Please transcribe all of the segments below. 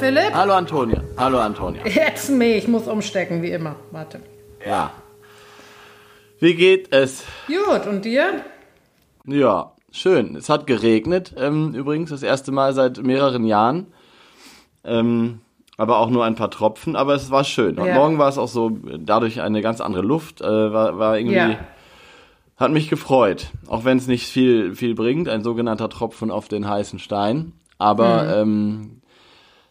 Philipp. Hallo Antonia. Hallo Antonia. Jetzt me, ich muss umstecken, wie immer. Warte. Ja. Wie geht es? Gut, und dir? Ja, schön. Es hat geregnet, ähm, übrigens das erste Mal seit mehreren Jahren. Ähm, aber auch nur ein paar Tropfen, aber es war schön. Und Ja. morgen war es auch so, dadurch eine ganz andere Luft, äh, war, war irgendwie, Ja. hat mich gefreut. Auch wenn es nicht viel, viel bringt, ein sogenannter Tropfen auf den heißen Stein. Aber Mhm. ähm,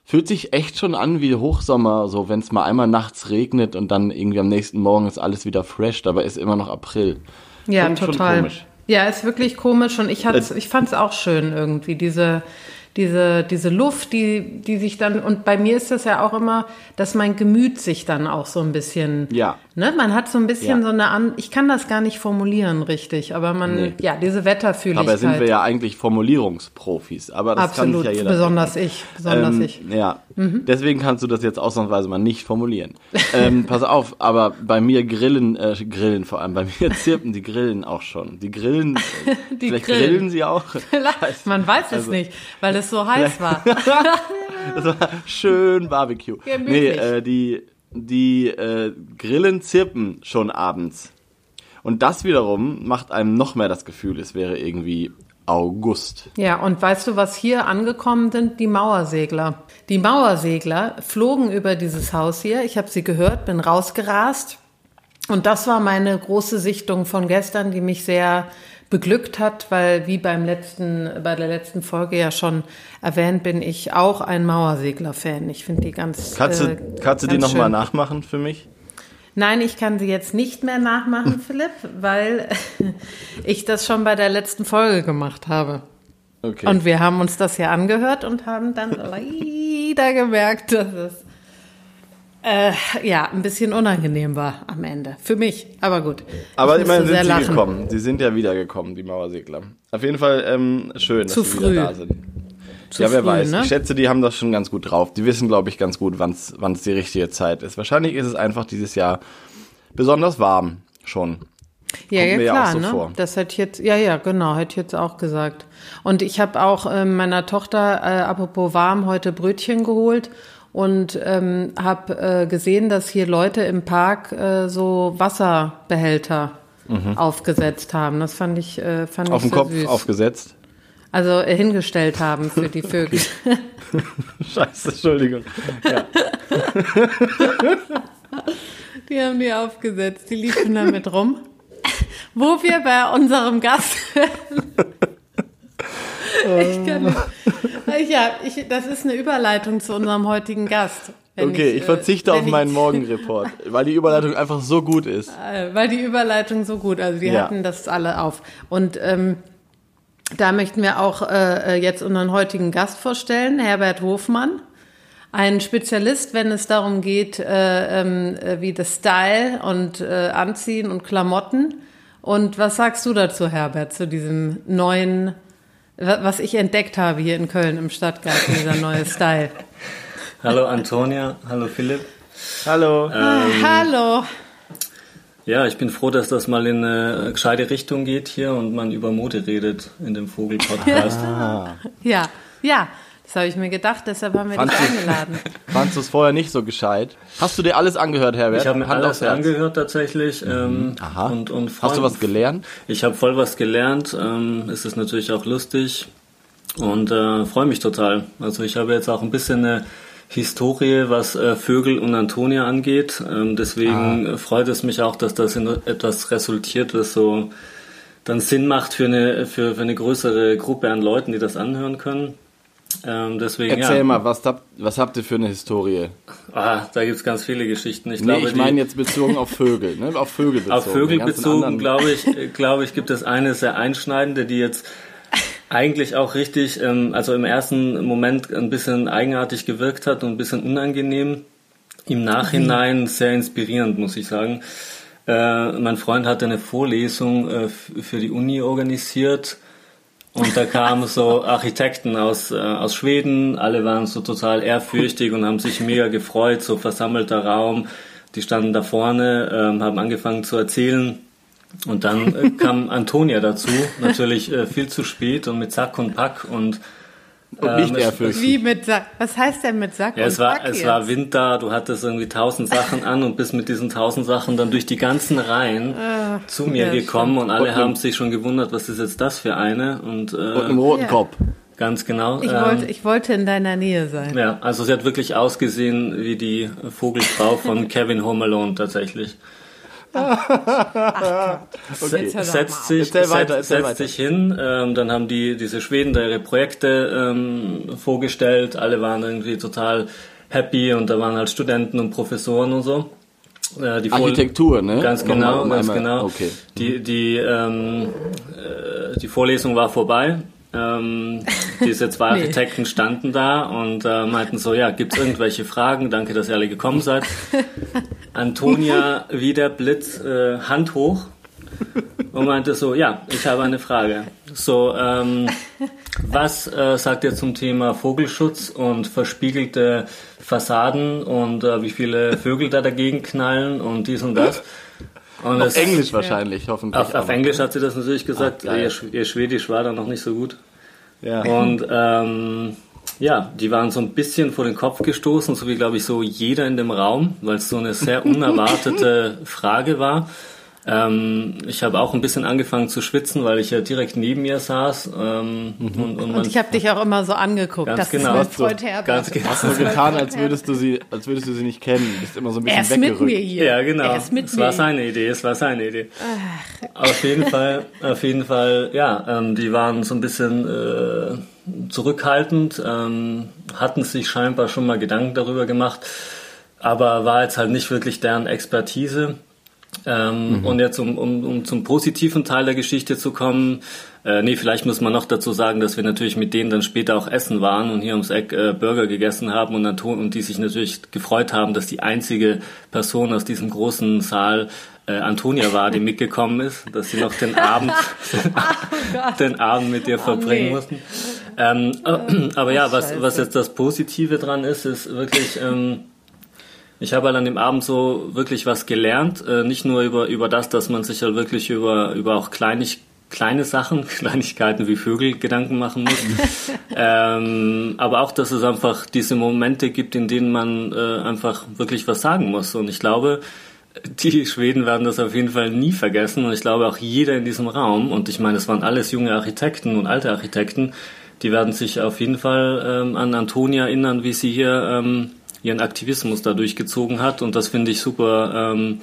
fühlt sich echt schon an wie Hochsommer, so wenn es mal einmal nachts regnet und dann irgendwie am nächsten Morgen ist alles wieder fresh, dabei ist immer noch April. Ja, schon total. komisch. Ja, ist wirklich komisch und ich, Äh, ich fand es auch schön irgendwie, diese, diese, diese Luft, die, die sich dann, und bei mir ist das ja auch immer, dass mein Gemüt sich dann auch so ein bisschen, Ja. ne, man hat so ein bisschen Ja. so eine, an, ich kann das gar nicht formulieren richtig, aber man, Nee. ja, diese Wetterfühligkeit. Dabei sind wir ja eigentlich Formulierungsprofis, aber das Absolut, kann nicht ja jeder. besonders ich, besonders ähm, ich. Ja, deswegen kannst du das jetzt ausnahmsweise mal nicht formulieren. ähm, pass auf, aber bei mir grillen, äh, grillen vor allem, bei mir zirpen die Grillen auch schon. Die grillen, äh, Die vielleicht grillen. grillen sie auch. Man weiß es Also- nicht, weil es so heiß war. Das war schön Barbecue. Gemütlich. Nee, äh, die, die äh, Grillen zirpen schon abends. Und das wiederum macht einem noch mehr das Gefühl, es wäre irgendwie August. Ja, und weißt du, was hier angekommen sind? Die Mauersegler. Die Mauersegler flogen über dieses Haus hier. Ich habe sie gehört, bin rausgerast. Und das war meine große Sichtung von gestern, die mich sehr beglückt hat, weil wie beim letzten, bei der letzten Folge ja schon erwähnt, bin ich auch ein Mauersegler-Fan. Ich finde die ganz. Kannst du, äh, kannst du die nochmal nachmachen für mich? Nein, ich kann sie jetzt nicht mehr nachmachen, Philipp, weil ich das schon bei der letzten Folge gemacht habe. Okay. Und wir haben uns das ja angehört und haben dann leider gemerkt, dass es äh, ja ein bisschen unangenehm war am Ende. Für mich, aber gut. Aber immerhin sind sie lachen. gekommen. Sie sind ja wiedergekommen, die Mauersegler. Auf jeden Fall ähm, schön, dass Zu sie früh. wieder da sind. Zu ja, wer früh, weiß. ne? Ich schätze, die haben das schon ganz gut drauf. Die wissen, glaube ich, ganz gut, wann es die richtige Zeit ist. Wahrscheinlich ist es einfach dieses Jahr besonders warm schon. Ja, Kommt ja mir ja klar, so ne? vor. Das hätte ich jetzt, ja, ja, genau, hätte jetzt auch gesagt. Und ich habe auch ähm, meiner Tochter, äh, apropos warm, heute Brötchen geholt und ähm, habe äh, gesehen, dass hier Leute im Park äh, so Wasserbehälter aufgesetzt haben. Das fand ich, äh, fand Mhm. Auf ich den Kopf süß. aufgesetzt. Also äh, hingestellt haben für die Vögel. Scheiße, Entschuldigung. Ja. Die haben die aufgesetzt, die liefen damit rum. Wo wir bei unserem Gast. ich kann nicht. Ja, ich, das ist eine Überleitung zu unserem heutigen Gast. Okay, ich äh, verzichte auf ich- meinen Morgenreport, weil die Überleitung einfach so gut ist. Äh, Weil die Überleitung so gut, also die Ja. hatten das alle auf. Und ähm, da möchten wir auch äh, jetzt unseren heutigen Gast vorstellen, Herbert Hofmann. Ein Spezialist, wenn es darum geht, äh, ähm, äh, wie das Style und äh, Anziehen und Klamotten. Und was sagst du dazu, Herbert, zu diesem neuen, wa- was ich entdeckt habe hier in Köln im Stadtgarten, dieser neue Style? Hallo Antonia, hallo Philipp. Hallo. Hallo. Ja, ich bin froh, dass das mal in eine gescheite Richtung geht hier und man über Mode redet in dem Vogel-Podcast. Ja, ja, das habe ich mir gedacht, deshalb haben wir dich Fandst du- eingeladen. Fandst du es vorher nicht so gescheit? Hast du dir alles angehört, Herbert? Ich habe mir Hand alles angehört tatsächlich. Ähm, Aha. Und, und Hast du was gelernt? Ich habe voll was gelernt. Ähm, es ist natürlich auch lustig und äh, freue mich total. Also ich habe jetzt auch ein bisschen eine Historie, was äh, Vögel und Antonia angeht. Ähm, deswegen Ah. äh, freut es mich auch, dass das in etwas resultiert, was so dann Sinn macht für eine, für, für eine größere Gruppe an Leuten, die das anhören können. Ähm, deswegen, Erzähl ja. mal, was habt, was habt ihr für eine Historie? Ah, da gibt's ganz viele Geschichten. Ich Nee, glaube, ich meine jetzt bezogen auf Vögel, ne? Auf Vögel bezogen. Auf Vögel bezogen, glaube ich, äh, glaube ich, gibt es eine sehr einschneidende, die jetzt eigentlich auch richtig, ähm, also im ersten Moment ein bisschen eigenartig gewirkt hat und ein bisschen unangenehm. Im Nachhinein sehr inspirierend, muss ich sagen. Äh, mein Freund hatte eine Vorlesung äh, für die Uni organisiert und da kamen so Architekten aus, äh, aus Schweden, alle waren so total ehrfürchtig und haben sich mega gefreut, so versammelter Raum. Die standen da vorne, ähm, haben angefangen zu erzählen. Und dann äh, kam Antonia dazu, natürlich äh, viel zu spät und mit Sack und Pack und Und nicht Ähm, es- fürchten. Wie mit Sack? Was heißt denn mit Sack Ja, und es war, Sack es jetzt? war Winter, du hattest irgendwie tausend Sachen an und bist mit diesen tausend Sachen dann durch die ganzen Reihen zu mir ja, gekommen und alle Und haben sich schon gewundert, was ist jetzt das für eine und, äh, Und einem roten Ja. Kopf. ganz genau. Ich, ähm, wollte, ich wollte in deiner Nähe sein. ja, also sie hat wirklich ausgesehen wie die Vogelfrau von Kevin Home Alone tatsächlich. Okay. Doch mal setzt sich, Erzähl weiter, setzt, setzt sich hin, ähm, dann haben die diese Schweden da ihre Projekte ähm, vorgestellt, alle waren irgendwie total happy und da waren halt Studenten und Professoren und so. Äh, die Architektur, ne? Ganz genau, um ganz einmal- genau. Okay. Die, die, ähm, äh, die Vorlesung war vorbei. Ähm, diese zwei Nee. Architekten standen da und äh, meinten so, ja, gibt's irgendwelche Fragen? Danke, dass ihr alle gekommen seid. Antonia wie der Blitz, äh, Hand hoch und meinte so, ja, ich habe eine Frage. So, ähm, was äh, sagt ihr zum Thema Vogelschutz und verspiegelte Fassaden und äh, wie viele Vögel da dagegen knallen und dies und das? Und Auf Englisch wahrscheinlich, hoffentlich. Auf, auf Englisch hat sie das natürlich gesagt. Ah, ihr, ihr Schwedisch war da noch nicht so gut. Ja. Und ähm, ja, die waren so ein bisschen vor den Kopf gestoßen, so wie glaube ich so jeder in dem Raum, weil es so eine sehr unerwartete Frage war. Ähm, ich habe auch ein bisschen angefangen zu schwitzen, weil ich ja direkt neben ihr saß. Ähm, und, und, man, Und ich habe dich auch immer so angeguckt. Ganz das genau. ist Freund Herbert. ganz genau. Hast du so getan, als würdest du sie, als würdest du sie nicht kennen. Bist immer so ein Er bisschen ist mit weggerückt. mir hier. Ja, genau. Er ist mit es mir. war seine Idee, es war seine Idee. Auf jeden Fall, auf jeden Fall, ja, ähm, die waren so ein bisschen äh, zurückhaltend, ähm, hatten sich scheinbar schon mal Gedanken darüber gemacht, aber war jetzt halt nicht wirklich deren Expertise. Ähm, Und jetzt, um, um, um zum positiven Teil der Geschichte zu kommen, äh, nee, vielleicht muss man noch dazu sagen, dass wir natürlich mit denen dann später auch essen waren und hier ums Eck äh, Burger gegessen haben und, Anto- und die sich natürlich gefreut haben, dass die einzige Person aus diesem großen Saal äh, Antonia war, die mitgekommen ist, dass sie noch den Abend, den Abend mit dir verbringen nee. mussten. Ähm, äh, aber ja, was, was jetzt das Positive dran ist, ist wirklich, ähm, ich habe halt an dem Abend so wirklich was gelernt, äh, nicht nur über, über das, dass man sich halt wirklich über, über auch kleinig, kleine Sachen, Kleinigkeiten wie Vögel Gedanken machen muss, ähm, aber auch, dass es einfach diese Momente gibt, in denen man äh, einfach wirklich was sagen muss. Und ich glaube, die Schweden werden das auf jeden Fall nie vergessen und ich glaube auch jeder in diesem Raum, und ich meine, es waren alles junge Architekten und alte Architekten, die werden sich auf jeden Fall ähm, an Antonia erinnern, wie sie hier ähm, ihren Aktivismus da durchgezogen hat und das finde ich super ähm,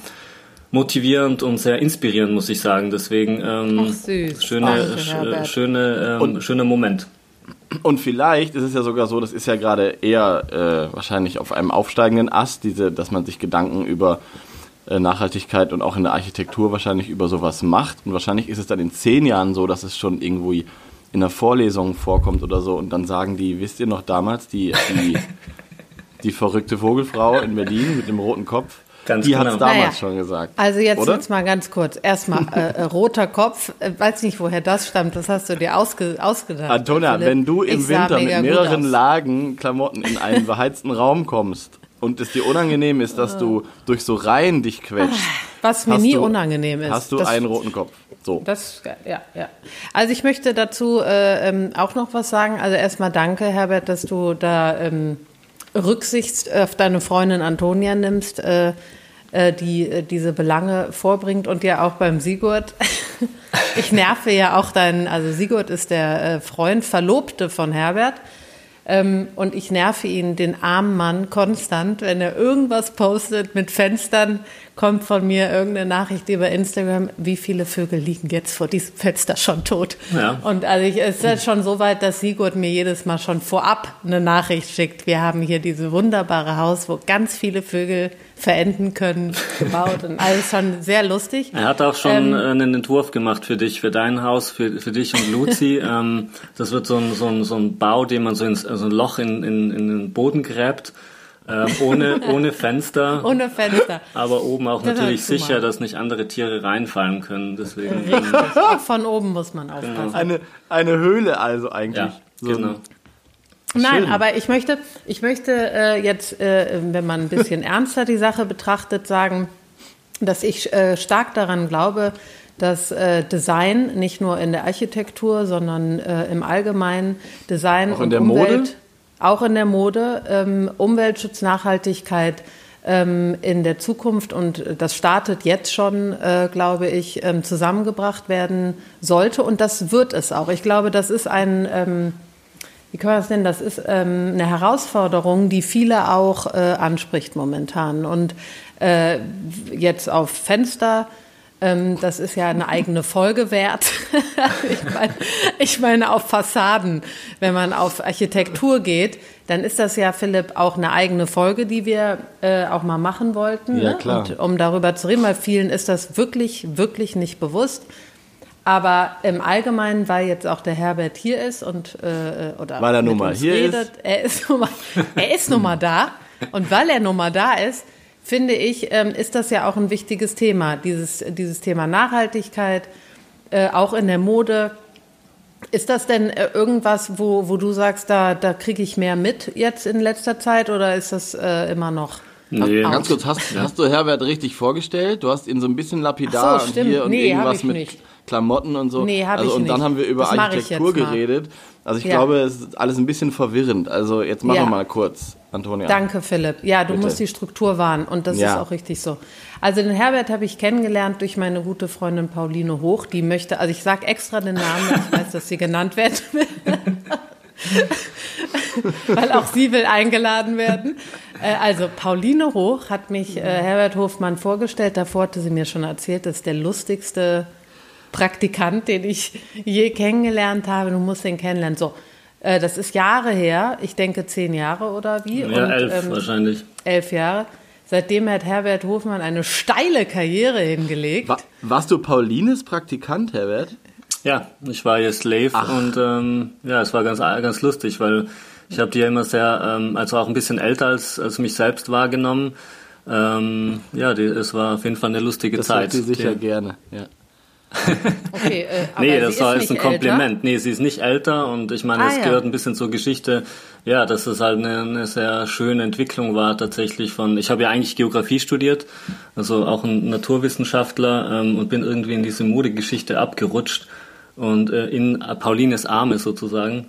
motivierend und sehr inspirierend, muss ich sagen. Deswegen ähm, Ach, süß. schöne, Ach, sch Herbert. schöne, ähm, schöner Moment. Und vielleicht ist es ja sogar so, das ist ja gerade eher äh, wahrscheinlich auf einem aufsteigenden Ast, diese, dass man sich Gedanken über äh, Nachhaltigkeit und auch in der Architektur wahrscheinlich über sowas macht. Und wahrscheinlich ist es dann in zehn Jahren so, dass es schon irgendwie in einer Vorlesung vorkommt oder so. Und dann sagen die, wisst ihr noch damals, die, die, die verrückte Vogelfrau in Berlin mit dem roten Kopf, Ganz die genau. hat es damals Naja. schon gesagt. Also jetzt, Oder? jetzt mal ganz kurz. Erstmal äh, äh, roter Kopf. Äh, weiß nicht, woher das stammt. Das hast du dir ausge ausgedacht. Antonia, Philipp. wenn du im Ich Winter mit mehreren. Lagen Klamotten in einen beheizten Raum kommst und es dir unangenehm ist, dass du durch so Reihen dich quetscht, Was mir hast nie du- unangenehm ist. hast du das, einen roten Kopf. So. Das, ja, ja. Also ich möchte dazu äh, ähm, auch noch was sagen. Also erstmal danke, Herbert, dass du da ähm, Rücksicht auf deine Freundin Antonia nimmst, äh, äh, die äh, diese Belange vorbringt und ja auch beim Sigurd. ich nerve ja auch deinen, also Sigurd ist der äh, Freund, Verlobte von Herbert. Ähm, und ich nerve ihn, den armen Mann, konstant, wenn er irgendwas postet mit Fenstern, kommt von mir irgendeine Nachricht über Instagram, wie viele Vögel liegen jetzt vor diesem Fenster schon tot. Ja. Und also ich, es ist jetzt schon so weit, dass Sigurd mir jedes Mal schon vorab eine Nachricht schickt. Wir haben hier diese wunderbare Haus, wo ganz viele Vögel verenden können, gebaut und alles schon sehr lustig. Er hat auch schon Ähm, äh, einen Entwurf gemacht für dich, für dein Haus, für, für dich und Luzi. ähm, das wird so ein, so, ein, so ein Bau, den man so ins, also ein Loch in, in, in den Boden gräbt, äh, ohne, ohne Fenster. Ohne Fenster. aber oben auch Das natürlich sicher, mal. dass nicht andere Tiere reinfallen können. Deswegen, ähm, Richtig. Auch von oben muss man aufpassen. Eine, eine Höhle also eigentlich. ja, So ein- genau. Nein, Schön. aber ich möchte, ich möchte äh, jetzt, äh, wenn man ein bisschen ernster die Sache betrachtet, sagen, dass ich äh, stark daran glaube, dass äh, Design nicht nur in der Architektur, sondern äh, im Allgemeinen Design auch in und der Umwelt, Mode? auch in der Mode, ähm, Umweltschutz, Nachhaltigkeit ähm, in der Zukunft und das startet jetzt schon, äh, glaube ich, ähm, zusammengebracht werden sollte und das wird es auch. Ich glaube, das ist ein ähm, wie kann man das nennen? Das ist ähm, eine Herausforderung, die viele auch äh, anspricht momentan. Und äh, jetzt auf Fenster, ähm, das ist ja eine eigene Folge wert. ich, meine, ich meine auf Fassaden, wenn man auf Architektur geht, dann ist das ja, Philipp, auch eine eigene Folge, die wir äh, auch mal machen wollten. Ja, ne? klar. Und um darüber zu reden, weil vielen ist das wirklich, wirklich nicht bewusst. Aber im Allgemeinen, weil jetzt auch der Herbert hier ist und äh, oder Weil er nun mal hier redet, ist. er ist nun mal, er ist nun mal da und weil er nun mal da ist, finde ich, ähm, ist das ja auch ein wichtiges Thema, dieses dieses Thema Nachhaltigkeit, äh, auch in der Mode. Ist das denn äh, irgendwas, wo, wo du sagst, da, da kriege ich mehr mit jetzt in letzter Zeit oder ist das äh, immer noch? Nee. out? Ganz kurz, hast, hast du Herbert richtig vorgestellt? Du hast ihn so ein bisschen lapidar so, und stimmt. hier und Nee, irgendwas ich mit nicht. Klamotten und so. Nee, hab also, ich und dann nicht. haben wir über Das Architektur geredet. Also ich Ja. glaube, es ist alles ein bisschen verwirrend. Also jetzt machen Ja. wir mal kurz, Antonia. Danke, Philipp. Ja, du Bitte. musst die Struktur wahren und das Ja. ist auch richtig so. Also den Herbert habe ich kennengelernt durch meine gute Freundin Pauline Hoch. Die möchte, also ich sage extra den Namen, weil ich weiß, dass sie genannt werden will. weil auch sie will eingeladen werden. Äh, Also Pauline Hoch hat mich äh, Herbert Hofmann vorgestellt. Davor hatte sie mir schon erzählt, das ist der lustigste Praktikant, den ich je kennengelernt habe. Du musst den kennenlernen. So, äh, das ist Jahre her. Ich denke zehn Jahre oder wie? Ja, Und, elf ähm, wahrscheinlich. elf Jahre. Seitdem hat Herbert Hofmann eine steile Karriere hingelegt. Wa warst du Paulines Praktikant, Herbert? Ja, ich war ihr Slave und ähm, ja, es war ganz ganz lustig, weil ich habe die ja immer sehr, ähm, also auch ein bisschen älter als, als mich selbst wahrgenommen. Ähm, ja, die, es war auf jeden Fall eine lustige Das Zeit. sagt sie sicher Die- gerne. Ja. Okay, äh, aber Nee, sie das ist war ist ein älter. Kompliment. Nee, sie ist nicht älter und ich meine, Ah, es ja. gehört ein bisschen zur Geschichte, ja, dass es halt eine, eine sehr schöne Entwicklung war tatsächlich von, ich habe ja eigentlich Geografie studiert, also auch ein Naturwissenschaftler ähm, und bin irgendwie in diese Modegeschichte abgerutscht und äh, in Paulines Arme sozusagen.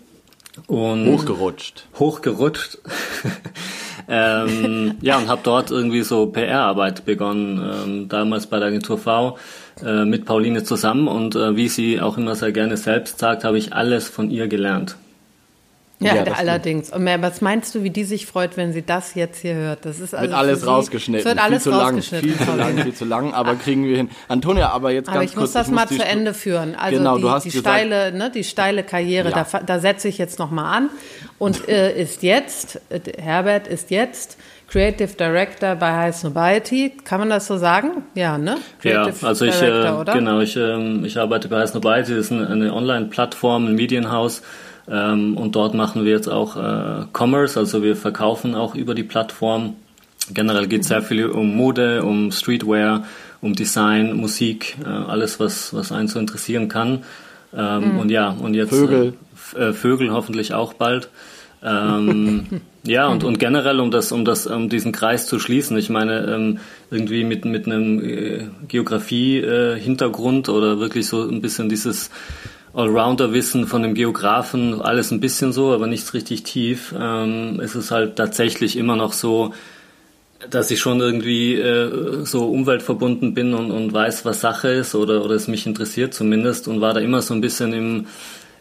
Und Hochgerutscht. hochgerutscht. ähm, ja, und habe dort irgendwie so PR-Arbeit begonnen, ähm, damals bei der Agentur V äh, mit Pauline zusammen. Und äh, wie sie auch immer sehr gerne selbst sagt, habe ich alles von ihr gelernt. Ja, Ja, allerdings. Und mehr, was meinst du, wie die sich freut, wenn sie das jetzt hier hört? Das ist also Wird alles sie- rausgeschnitten. Es wird alles viel zu lang, rausgeschnitten. viel zu lang, viel zu lang, aber kriegen wir hin. Antonia, aber jetzt Aber ganz ich kurz. muss das mal die zu Ende führen. Also Genau, die, du hast die gesagt- steile, ne, die steile Karriere, Ja. da, da setze ich jetzt noch mal an und äh, ist jetzt äh, Herbert ist jetzt Creative Director bei High Snobiety. Kann man das so sagen? Ja, ne? Ja, Creative also ich, Director, äh, oder? genau, ich, ähm, ich arbeite bei Heiß Nobody, das ist eine, eine Online-Plattform, ein Medienhaus. Ähm, und dort machen wir jetzt auch äh, Commerce, also wir verkaufen auch über die Plattform. Generell geht es sehr viel um Mode, um Streetwear, um Design, Musik, äh, alles, was, was einen so interessieren kann. Ähm, Und ja, und jetzt Vögel. Äh, äh, Vögel hoffentlich auch bald. Ähm, ja, und, und generell, um das, um das, um diesen Kreis zu schließen, ich meine, ähm, irgendwie mit, mit einem äh, Geografie-Hintergrund oder wirklich so ein bisschen dieses Allrounder-Wissen von dem Geografen, alles ein bisschen so, aber nichts richtig tief, ähm, ist es halt tatsächlich immer noch so, dass ich schon irgendwie äh, so umweltverbunden bin und, und weiß, was Sache ist oder, oder es mich interessiert zumindest und war da immer so ein bisschen im,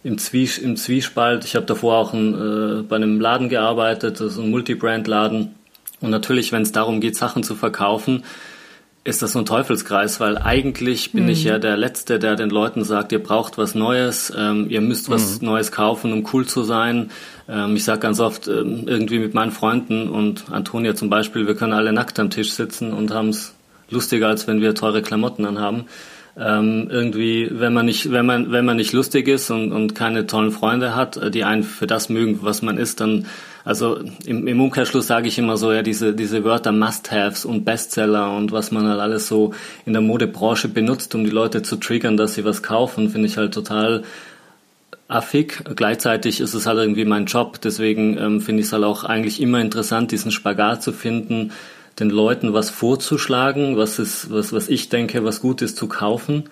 im, Zwies im Zwiespalt. Ich habe davor auch ein, äh, bei einem Laden gearbeitet, das ist ein Multibrand-Laden. Und natürlich, wenn es darum geht, Sachen zu verkaufen, ist das so ein Teufelskreis, weil eigentlich bin ich ja der Letzte, der den Leuten sagt, ihr braucht was Neues, ähm, ihr müsst was Neues kaufen, um cool zu sein. Ähm, ich sage ganz oft ähm, irgendwie mit meinen Freunden und Antonia zum Beispiel, wir können alle nackt am Tisch sitzen und haben es lustiger, als wenn wir teure Klamotten anhaben. Ähm, irgendwie, wenn man nicht, wenn man, wenn man nicht lustig ist und, und keine tollen Freunde hat, äh, die einen für das mögen, was man ist, dann, also im, im Umkehrschluss sage ich immer so, ja, diese, diese Wörter Must-Haves und Bestseller und was man halt alles so in der Modebranche benutzt, um die Leute zu triggern, dass sie was kaufen, finde ich halt total affig. Gleichzeitig ist es halt irgendwie mein Job, deswegen ähm, finde ich es halt auch eigentlich immer interessant, diesen Spagat zu finden, den Leuten was vorzuschlagen, was ist, was, was ich denke, was gut ist zu kaufen.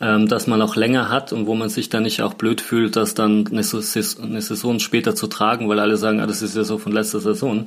Ähm, dass man auch länger hat und wo man sich dann nicht auch blöd fühlt, das dann eine, eine Saison später zu tragen, weil alle sagen, ah, das ist ja so von letzter Saison.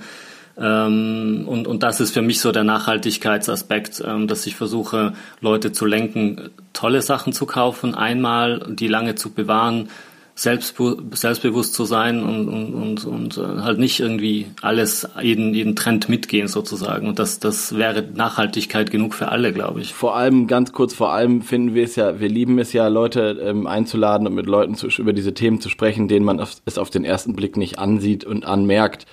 Ähm, und, und das ist für mich so der Nachhaltigkeitsaspekt, ähm, dass ich versuche, Leute zu lenken, tolle Sachen zu kaufen, einmal die lange zu bewahren, selbstbe selbstbewusst zu sein und, und, und, und äh, halt nicht irgendwie alles, jeden, jeden Trend mitgehen sozusagen. Und das, das wäre Nachhaltigkeit genug für alle, glaube ich. Vor allem, ganz kurz, vor allem finden wir es ja, wir lieben es ja, Leute ähm, einzuladen und mit Leuten zu, über diese Themen zu sprechen, denen man es auf den ersten Blick nicht ansieht und anmerkt.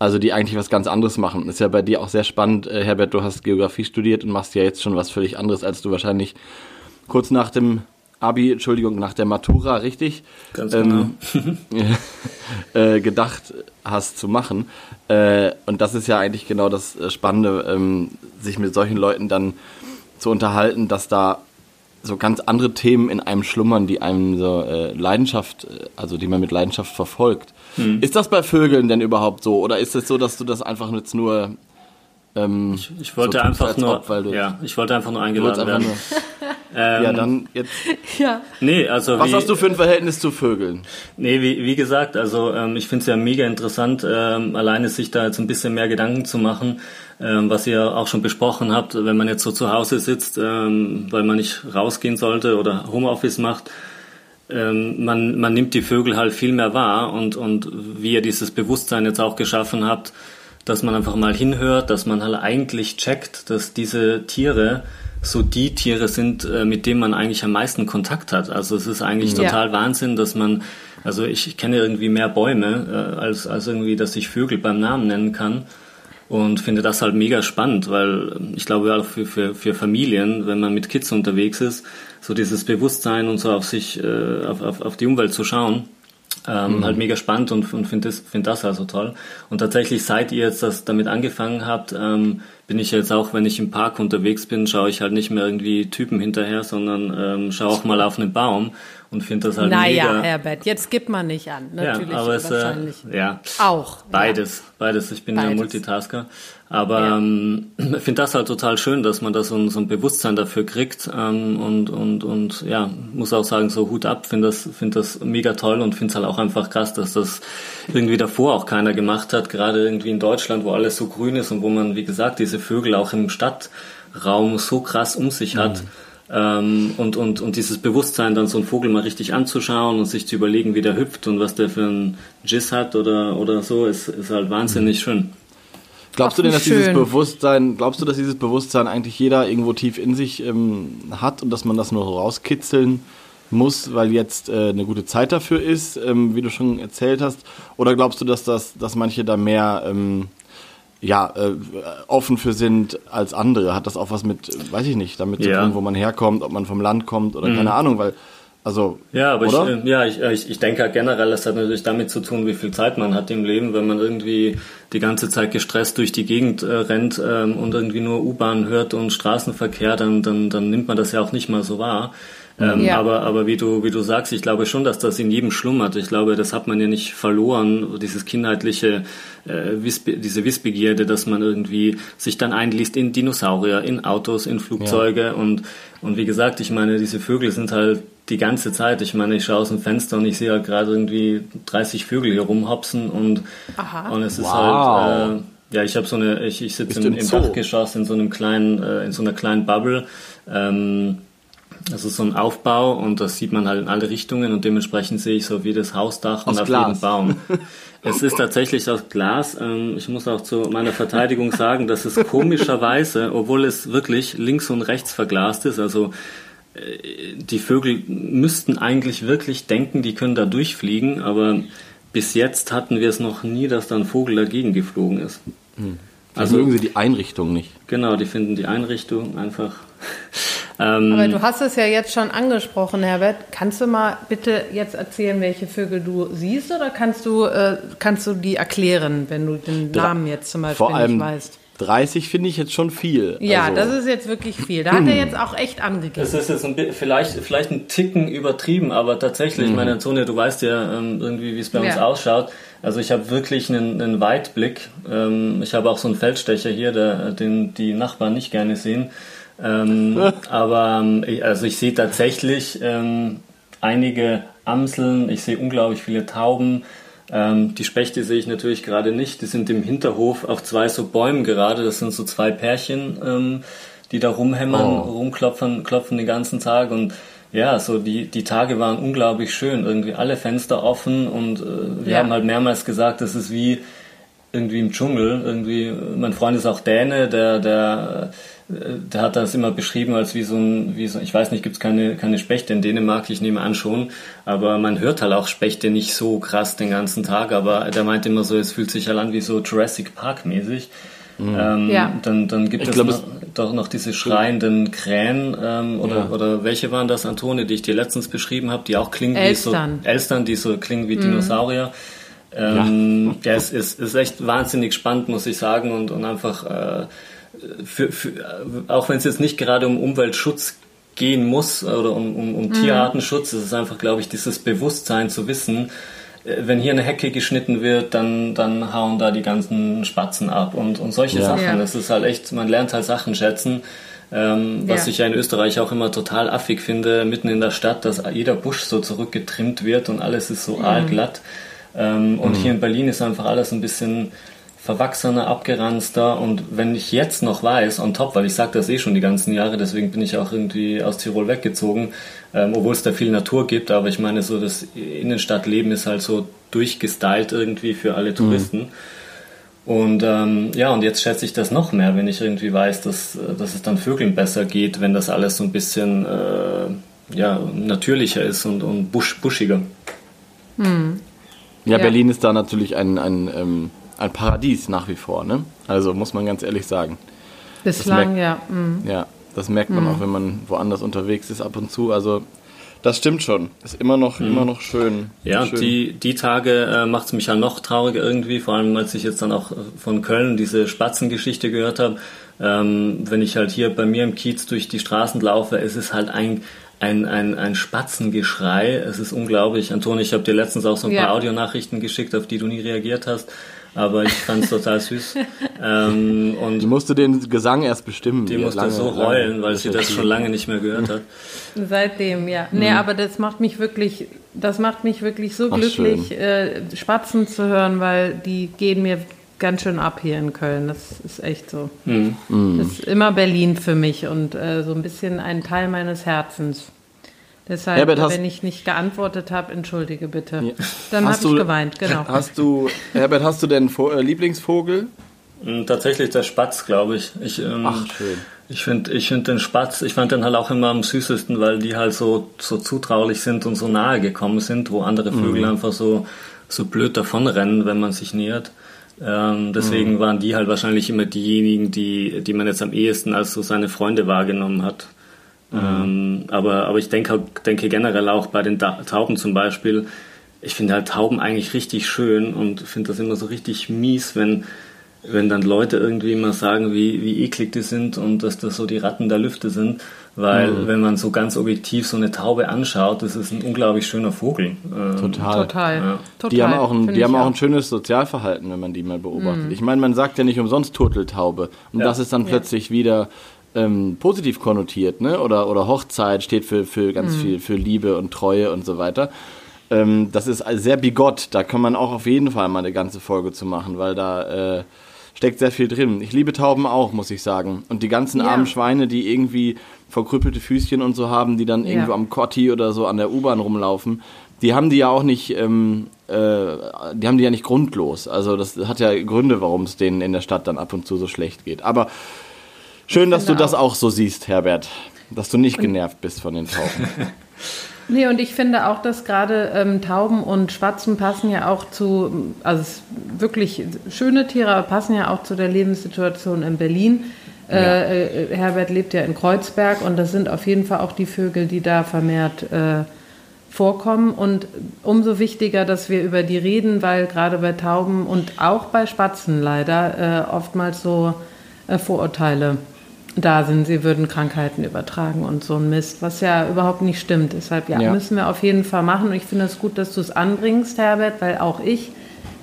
Also die eigentlich was ganz anderes machen. Ist ja bei dir auch sehr spannend, äh, Herbert, du hast Geografie studiert und machst ja jetzt schon was völlig anderes, als du wahrscheinlich kurz nach dem Abi, Entschuldigung, nach der Matura, richtig? Ganz genau. Ähm, äh, gedacht hast zu machen. Äh, und das ist ja eigentlich genau das äh, Spannende, ähm, sich mit solchen Leuten dann zu unterhalten, dass da so ganz andere Themen in einem schlummern, die einem so äh, Leidenschaft, äh, also die man mit Leidenschaft verfolgt. Hm. Ist das bei Vögeln denn überhaupt so? Oder ist es so, dass du das einfach jetzt nur ähm, ich, ich, wollte so einfach nur, ob, ja, ich wollte einfach nur eingeladen werden. Nur, ähm, ja, dann jetzt. Ja. Nee, also Was wie, hast du für ein Verhältnis zu Vögeln? Nee, wie, wie gesagt, also ähm, ich finde es ja mega interessant, ähm, alleine sich da jetzt ein bisschen mehr Gedanken zu machen, ähm, was ihr auch schon besprochen habt, wenn man jetzt so zu Hause sitzt, ähm, weil man nicht rausgehen sollte oder Homeoffice macht. Ähm, man, man nimmt die Vögel halt viel mehr wahr und, und wie ihr dieses Bewusstsein jetzt auch geschaffen habt, dass man einfach mal hinhört, dass man halt eigentlich checkt, dass diese Tiere so die Tiere sind, äh, mit denen man eigentlich am meisten Kontakt hat. Also es ist eigentlich ja. total Wahnsinn, dass man, also ich, kenne irgendwie mehr Bäume, äh, als, als irgendwie, dass ich Vögel beim Namen nennen kann. Und finde das halt mega spannend, weil ich glaube auch für, für, für Familien, wenn man mit Kids unterwegs ist, so dieses Bewusstsein und so auf sich, äh, auf, auf, auf die Umwelt zu schauen, ähm, mhm. Halt mega spannend und, und finde das, find das also toll. Und tatsächlich, seit ihr jetzt das damit angefangen habt, ähm, bin ich jetzt auch, wenn ich im Park unterwegs bin, schaue ich halt nicht mehr irgendwie Typen hinterher, sondern ähm, schaue auch mal auf einen Baum und finde das halt naja, mega. Naja, Herbert, jetzt gibt man nicht an. Natürlich, ja, aber es, äh, wahrscheinlich. Äh, ja, auch. Beides, ja. beides. Ich bin Beides. ja Multitasker. Aber ja. ähm, ich finde das halt total schön, dass man da so ein, so ein Bewusstsein dafür kriegt ähm, und, und, und ja, muss auch sagen, so Hut ab, finde das, find das mega toll und finde es halt auch einfach krass, dass das irgendwie davor auch keiner gemacht hat, gerade irgendwie in Deutschland, wo alles so grün ist und wo man, wie gesagt, diese Vögel auch im Stadtraum so krass um sich hat. Mhm. Ähm, und, und, und dieses Bewusstsein, dann so einen Vogel mal richtig anzuschauen und sich zu überlegen, wie der hüpft und was der für ein Giss hat oder, oder so, ist, ist halt wahnsinnig mhm. schön. Glaubst Ach, du denn, dass schön. dieses Bewusstsein, glaubst du, dass dieses Bewusstsein eigentlich jeder irgendwo tief in sich ähm, hat und dass man das nur rauskitzeln muss, weil jetzt äh, eine gute Zeit dafür ist, ähm, wie du schon erzählt hast? Oder glaubst du, dass das, dass manche da mehr ähm, ja, äh, offen für sind als andere? Hat das auch was mit, weiß ich nicht, damit ja. zu tun, wo man herkommt, ob man vom Land kommt oder mhm. keine Ahnung, weil also, ja, aber oder? Ich, äh, ja, ich, äh, ich, ich denke halt generell, es hat natürlich damit zu tun, wie viel Zeit man hat im Leben, wenn man irgendwie die ganze Zeit gestresst durch die Gegend äh, rennt ähm, und irgendwie nur U-Bahn hört und Straßenverkehr, dann, dann, dann nimmt man das ja auch nicht mal so wahr. Ähm, ja. aber, aber wie du, wie du sagst, ich glaube schon, dass das in jedem schlummert. Ich glaube, das hat man ja nicht verloren, dieses kindheitliche, äh, Wissbe diese Wissbegierde, dass man irgendwie sich dann einliest in Dinosaurier, in Autos, in Flugzeuge ja. und, und wie gesagt, ich meine, diese Vögel sind halt die ganze Zeit. Ich meine, ich schaue aus dem Fenster und ich sehe halt gerade irgendwie 30 Vögel hier rumhopsen und, und es ist halt, äh, ja, ich habe so eine, ich, ich sitze im, im Dachgeschoss in so einem kleinen, äh, in so einer kleinen Bubble. Ähm, das ist so ein Aufbau und das sieht man halt in alle Richtungen und dementsprechend sehe ich so wie das Hausdach und auf Glas. jeden Baum. Es ist tatsächlich aus Glas. Ähm, ich muss auch zu meiner Verteidigung sagen, dass es komischerweise, obwohl es wirklich links und rechts verglast ist, also äh, die Vögel müssten eigentlich wirklich denken, die können da durchfliegen, aber bis jetzt hatten wir es noch nie, dass da ein Vogel dagegen geflogen ist. Hm. Also mögen sie die Einrichtung nicht. Genau, die finden die Einrichtung einfach. ähm, aber du hast es ja jetzt schon angesprochen, Herbert. Kannst du mal bitte jetzt erzählen, welche Vögel du siehst, oder kannst du, äh, kannst du die erklären, wenn du den Namen jetzt zum Beispiel Vor allem, nicht weißt? 30 finde ich jetzt schon viel. Ja, also. das ist jetzt wirklich viel. Da hat er jetzt auch echt angegeben. Das ist jetzt ein, vielleicht, vielleicht ein Ticken übertrieben, aber tatsächlich, mhm. meine Antonia, du weißt ja ähm, irgendwie, wie es bei ja. uns ausschaut. Also ich habe wirklich einen, einen Weitblick. Ähm, ich habe auch so einen Feldstecher hier, der, den die Nachbarn nicht gerne sehen. Ähm, aber ähm, also ich sehe tatsächlich ähm, einige Amseln, ich sehe unglaublich viele Tauben. Ähm, die Spechte sehe ich natürlich gerade nicht. Die sind im Hinterhof auf zwei so Bäumen gerade. Das sind so zwei Pärchen, ähm, die da rumhämmern, oh. rumklopfen, klopfen den ganzen Tag und ja, so die, die Tage waren unglaublich schön. Irgendwie alle Fenster offen und äh, wir ja. haben halt mehrmals gesagt, das ist wie irgendwie im Dschungel. Irgendwie, mein Freund ist auch Däne, der, der, der hat das immer beschrieben als wie so ein, wie so, ich weiß nicht, gibt es keine, keine Spechte in Dänemark, ich nehme an schon, aber man hört halt auch Spechte nicht so krass den ganzen Tag, aber der meint immer so, es fühlt sich halt an wie so Jurassic Park mäßig. Mhm. Ähm, ja. Dann, dann gibt ich es glaub, noch, doch noch diese schreienden Krähen ähm, oder, ja. oder welche waren das, Antone, die ich dir letztens beschrieben habe, die auch klingen Elstern. wie so Elstern, die so klingen wie mhm. Dinosaurier. Ähm, ja. ja, es ist, ist echt wahnsinnig spannend, muss ich sagen, und, und einfach äh, für, für, auch wenn es jetzt nicht gerade um Umweltschutz gehen muss oder um, um, um mhm. Tierartenschutz, ist es einfach, glaube ich, dieses Bewusstsein zu wissen, äh, wenn hier eine Hecke geschnitten wird, dann, dann hauen da die ganzen Spatzen ab und, und solche ja. Sachen. Das ist halt echt, man lernt halt Sachen schätzen. Ähm, was ja. ich ja in Österreich auch immer total affig finde, mitten in der Stadt, dass jeder Busch so zurückgetrimmt wird und alles ist so mhm. aalglatt. Ähm, und mhm. hier in Berlin ist einfach alles ein bisschen verwachsener, abgeranzter und wenn ich jetzt noch weiß, on top, weil ich sage das eh schon die ganzen Jahre, deswegen bin ich auch irgendwie aus Tirol weggezogen, ähm, obwohl es da viel Natur gibt, aber ich meine so das Innenstadtleben ist halt so durchgestylt irgendwie für alle Touristen. Mhm. Und ähm, ja, und jetzt schätze ich das noch mehr, wenn ich irgendwie weiß, dass, dass es dann Vögeln besser geht, wenn das alles so ein bisschen äh, ja, natürlicher ist und, und busch, buschiger. Mhm. Ja, ja, Berlin ist da natürlich ein, ein ähm ein Paradies nach wie vor, ne? Also muss man ganz ehrlich sagen. Bislang, ja. Mhm. Ja, das merkt man mhm. auch, wenn man woanders unterwegs ist ab und zu. Also das stimmt schon. Ist immer noch, mhm. immer noch schön. Ja, schön. die, die Tage äh, macht es mich ja noch trauriger irgendwie, vor allem als ich jetzt dann auch von Köln diese Spatzengeschichte gehört habe. Ähm, wenn ich halt hier bei mir im Kiez durch die Straßen laufe, es ist halt ein, ein, ein, ein Spatzengeschrei. Es ist unglaublich. Antoni, ich habe dir letztens auch so ein ja. paar Audionachrichten geschickt, auf die du nie reagiert hast aber ich fand es total süß. Ähm, und die musste den Gesang erst bestimmen. Die musste lange, so heulen, weil sie das schon lange nicht mehr gehört hat. Seitdem, ja. Mhm. Nee, aber das macht mich wirklich, das macht mich wirklich so Ach, glücklich, äh, Spatzen zu hören, weil die gehen mir ganz schön ab hier in Köln. Das ist echt so. Mhm. Das ist immer Berlin für mich und äh, so ein bisschen ein Teil meines Herzens. Deshalb, Herbert, hast, wenn ich nicht geantwortet habe, entschuldige bitte. Ja. Dann habe ich geweint, genau. Hast du, Herbert, hast du denn äh, Lieblingsvogel? Hm, tatsächlich der Spatz, glaube ich. ich ähm, Ach, schön. Ich finde ich find den Spatz, ich fand den halt auch immer am süßesten, weil die halt so, so zutraulich sind und so nahe gekommen sind, wo andere Vögel mhm. einfach so, so blöd davonrennen, wenn man sich nähert. Ähm, deswegen mhm. waren die halt wahrscheinlich immer diejenigen, die, die man jetzt am ehesten als so seine Freunde wahrgenommen hat. Mhm. Ähm, aber, aber ich denke, denke generell auch bei den Tauben zum Beispiel, ich finde halt Tauben eigentlich richtig schön und finde das immer so richtig mies, wenn, wenn dann Leute irgendwie immer sagen, wie, wie eklig die sind und dass das so die Ratten der Lüfte sind. Weil mhm. wenn man so ganz objektiv so eine Taube anschaut, das ist ein unglaublich schöner Vogel. Ähm, Total. Total. Ja. Total. Die haben auch ein, die haben auch ein schönes Sozialverhalten, wenn man die mal beobachtet. Mhm. Ich meine, man sagt ja nicht umsonst Turteltaube. Und ja. das ist dann plötzlich ja. wieder ähm, positiv konnotiert, ne? Oder, oder Hochzeit steht für, für ganz mhm. viel, für Liebe und Treue und so weiter. Ähm, das ist sehr bigott. Da kann man auch auf jeden Fall mal eine ganze Folge zu machen, weil da äh, steckt sehr viel drin. Ich liebe Tauben auch, muss ich sagen. Und die ganzen ja. armen Schweine, die irgendwie verkrüppelte Füßchen und so haben, die dann ja. irgendwo am Kotti oder so an der U-Bahn rumlaufen, die haben die ja auch nicht, ähm, äh, die haben die ja nicht grundlos. Also das hat ja Gründe, warum es denen in der Stadt dann ab und zu so schlecht geht. Aber Schön, dass du das auch so siehst, Herbert. Dass du nicht genervt bist von den Tauben. Nee, und ich finde auch, dass gerade ähm, Tauben und Spatzen passen ja auch zu, also wirklich schöne Tiere, aber passen ja auch zu der Lebenssituation in Berlin. Ja. Äh, äh, Herbert lebt ja in Kreuzberg und das sind auf jeden Fall auch die Vögel, die da vermehrt äh, vorkommen. Und umso wichtiger, dass wir über die reden, weil gerade bei Tauben und auch bei Spatzen leider äh, oftmals so äh, Vorurteile da sind, sie würden Krankheiten übertragen und so ein Mist, was ja überhaupt nicht stimmt. Deshalb ja, ja. müssen wir auf jeden Fall machen. Und ich finde es gut, dass du es anbringst, Herbert, weil auch ich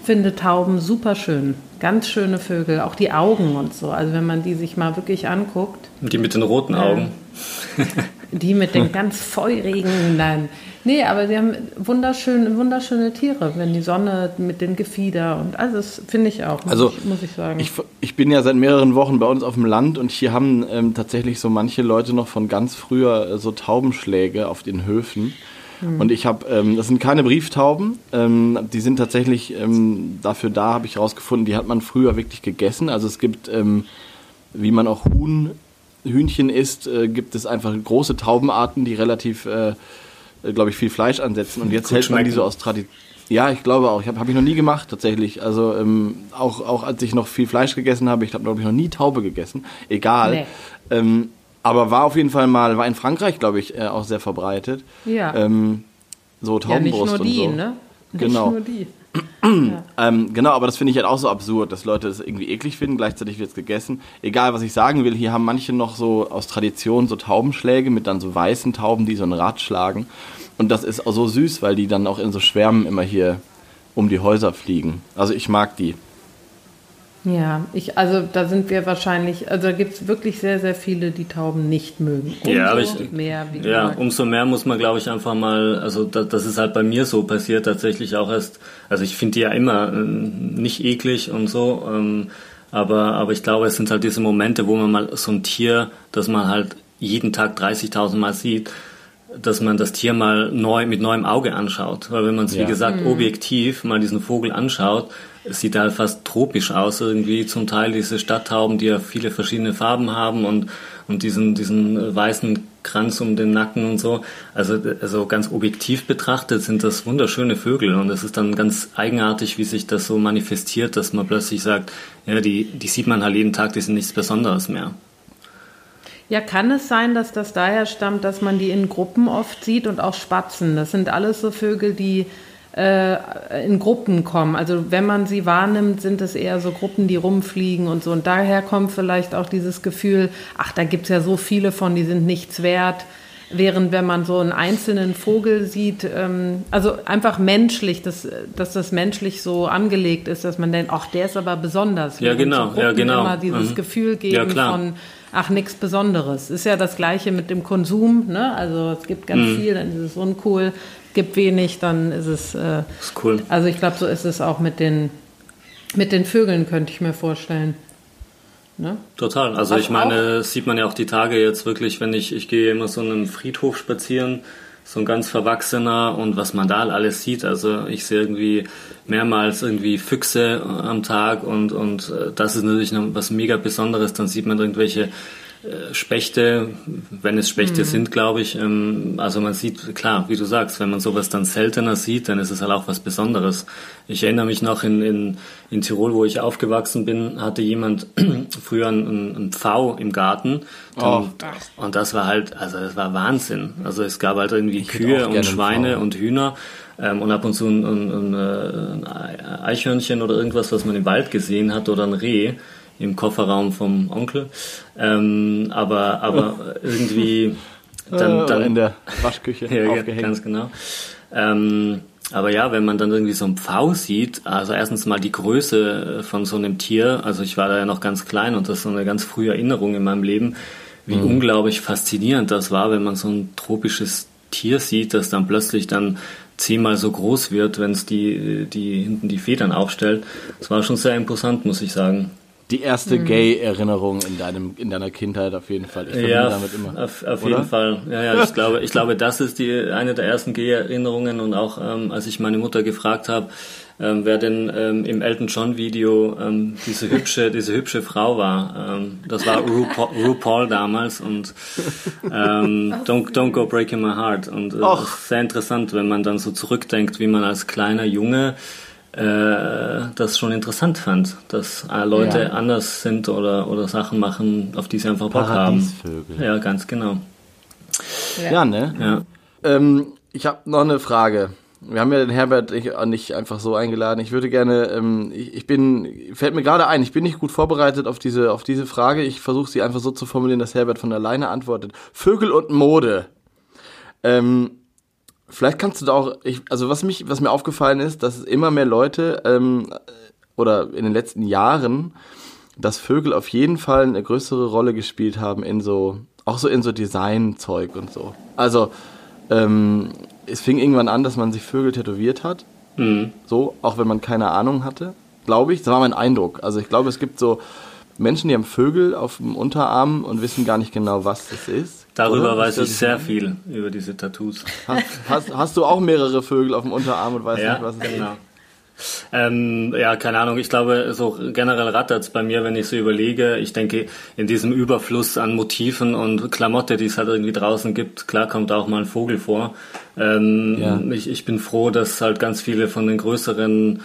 finde Tauben super schön. Ganz schöne Vögel, auch die Augen und so. Also wenn man die sich mal wirklich anguckt. Die mit den roten Augen. die mit den ganz feurigen, nein. Nee, aber sie haben wunderschöne, wunderschöne Tiere, wenn die Sonne mit den Gefieder und alles, das finde ich auch, muss, also, ich, muss ich sagen. Ich, ich, bin ja seit mehreren Wochen bei uns auf dem Land und hier haben ähm, tatsächlich so manche Leute noch von ganz früher äh, so Taubenschläge auf den Höfen. Hm. Und ich habe, ähm, das sind keine Brieftauben, ähm, die sind tatsächlich ähm, dafür da, habe ich herausgefunden, die hat man früher wirklich gegessen. Also es gibt, ähm, wie man auch Huhn, Hühnchen isst, äh, gibt es einfach große Taubenarten, die relativ äh, glaube ich, viel Fleisch ansetzen. Und jetzt Gut hält man die so aus Tradition. Ja, ich glaube auch. Ich habe hab ich noch nie gemacht tatsächlich. Also ähm, auch, auch als ich noch viel Fleisch gegessen habe, ich habe glaube ich noch nie Taube gegessen. Egal. Nee. Ähm, aber war auf jeden Fall mal, war in Frankreich glaube ich äh, auch sehr verbreitet. Ja. Ähm, so Taubenbrust ja, nicht nur die, und so. Ne? Nicht genau. nur die. Ähm, genau, aber das finde ich halt auch so absurd, dass Leute das irgendwie eklig finden, gleichzeitig wird es gegessen. Egal, was ich sagen will, hier haben manche noch so aus Tradition so Taubenschläge mit dann so weißen Tauben, die so ein Rad schlagen. Und das ist auch so süß, weil die dann auch in so Schwärmen immer hier um die Häuser fliegen. Also ich mag die. Ja, ich, also da sind wir wahrscheinlich, also da gibt es wirklich sehr, sehr viele, die Tauben nicht mögen. Umso ja, aber ich, mehr, wie ja, umso mehr muss man, glaube ich, einfach mal, also da, das ist halt bei mir so passiert, tatsächlich auch erst, also ich finde die ja immer äh, nicht eklig und so, ähm, aber, aber ich glaube, es sind halt diese Momente, wo man mal so ein Tier, das man halt jeden Tag 30.000 Mal sieht, dass man das Tier mal neu mit neuem Auge anschaut. Weil wenn man es, ja. wie gesagt, mhm. objektiv mal diesen Vogel anschaut, es sieht halt fast tropisch aus irgendwie. Zum Teil diese Stadttauben, die ja viele verschiedene Farben haben und, und diesen, diesen weißen Kranz um den Nacken und so. Also, also ganz objektiv betrachtet sind das wunderschöne Vögel und es ist dann ganz eigenartig, wie sich das so manifestiert, dass man plötzlich sagt, ja, die, die sieht man halt jeden Tag, die sind nichts Besonderes mehr. Ja, kann es sein, dass das daher stammt, dass man die in Gruppen oft sieht und auch Spatzen? Das sind alles so Vögel, die in Gruppen kommen. Also wenn man sie wahrnimmt, sind es eher so Gruppen, die rumfliegen und so. Und daher kommt vielleicht auch dieses Gefühl, ach, da gibt es ja so viele von, die sind nichts wert. Während wenn man so einen einzelnen Vogel sieht, ähm, also einfach menschlich, dass, dass das menschlich so angelegt ist, dass man denkt, ach, der ist aber besonders. Ja, genau, ja, genau. Immer dieses mhm. Gefühl geben ja, von, ach, nichts Besonderes. Ist ja das Gleiche mit dem Konsum, ne? Also es gibt ganz mhm. viel, dann ist es uncool, gibt wenig, dann ist es. Äh, ist cool. Also ich glaube, so ist es auch mit den, mit den Vögeln, könnte ich mir vorstellen. Ne? Total. Also Was ich meine, auch? sieht man ja auch die Tage jetzt wirklich, wenn ich, ich gehe immer so einem Friedhof spazieren, so ein ganz verwachsener und was man da alles sieht. Also ich sehe irgendwie mehrmals irgendwie Füchse am Tag und, und äh, das ist natürlich noch was mega Besonderes. Dann sieht man irgendwelche Spechte, wenn es Spechte mhm. sind, glaube ich. Ähm, also man sieht, klar, wie du sagst, wenn man sowas dann seltener sieht, dann ist es halt auch was Besonderes. Ich erinnere mich noch in, in, in Tirol, wo ich aufgewachsen bin, hatte jemand früher einen, einen Pfau im Garten. Oh, das. Und das war halt, also das war Wahnsinn. Also es gab halt irgendwie ich Kühe und Schweine und Hühner ähm, und ab und zu ein, ein, ein, ein Eichhörnchen oder irgendwas, was man im Wald gesehen hat oder ein Reh im Kofferraum vom Onkel. Ähm, aber, aber irgendwie dann, dann in der Waschküche ja, aufgehängt. Ganz genau. Ähm, aber ja, wenn man dann irgendwie so einen Pfau sieht, also erstens mal die Größe von so einem Tier, also ich war da ja noch ganz klein und das ist so eine ganz frühe Erinnerung in meinem Leben, wie mhm. unglaublich faszinierend das war, wenn man so ein tropisches Tier sieht, das dann plötzlich dann zehnmal so groß wird, wenn es die, die hinten die Federn aufstellt. Das war schon sehr imposant, muss ich sagen die erste mhm. Gay-Erinnerung in deinem in deiner Kindheit auf jeden Fall. Ich ja, damit immer. Auf, auf jeden Fall. Ja, ja, ich glaube, ich glaube, das ist die eine der ersten Gay-Erinnerungen und auch ähm, als ich meine Mutter gefragt habe, ähm, wer denn ähm, im Elton John Video ähm, diese hübsche diese hübsche Frau war. Ähm, das war RuPaul, RuPaul damals und ähm, Don't Don't Go Breaking My Heart und äh, sehr interessant, wenn man dann so zurückdenkt, wie man als kleiner Junge äh, das schon interessant fand, dass äh, Leute ja. anders sind oder, oder Sachen machen, auf die sie einfach Bock haben. Ja, ganz genau. Ja, ja ne? Ja. Ähm, ich habe noch eine Frage. Wir haben ja den Herbert nicht einfach so eingeladen. Ich würde gerne, ähm, ich, ich, bin, fällt mir gerade ein, ich bin nicht gut vorbereitet auf diese, auf diese Frage. Ich versuche sie einfach so zu formulieren, dass Herbert von alleine antwortet. Vögel und Mode. Ähm, vielleicht kannst du da auch, ich, also was mich, was mir aufgefallen ist, dass immer mehr Leute ähm, oder in den letzten Jahren, dass Vögel auf jeden Fall eine größere Rolle gespielt haben in so, auch so in so Designzeug und so. Also ähm, es fing irgendwann an, dass man sich Vögel tätowiert hat. Mhm. So, auch wenn man keine Ahnung hatte, glaube ich. Das war mein Eindruck. Also ich glaube, es gibt so Menschen, die haben Vögel auf dem Unterarm und wissen gar nicht genau, was das ist. Darüber oder? weiß ich sehr viel, über diese Tattoos. Hast, hast, hast, du auch mehrere Vögel auf dem Unterarm und weißt ja, nicht, was es genau. ist? Ähm, ja, keine Ahnung. Ich glaube, so generell rattert es bei mir, wenn ich so überlege. Ich denke, in diesem Überfluss an Motiven und Klamotte, die es halt irgendwie draußen gibt, klar kommt auch mal ein Vogel vor. Ähm, ja. ich, ich bin froh, dass halt ganz viele von den größeren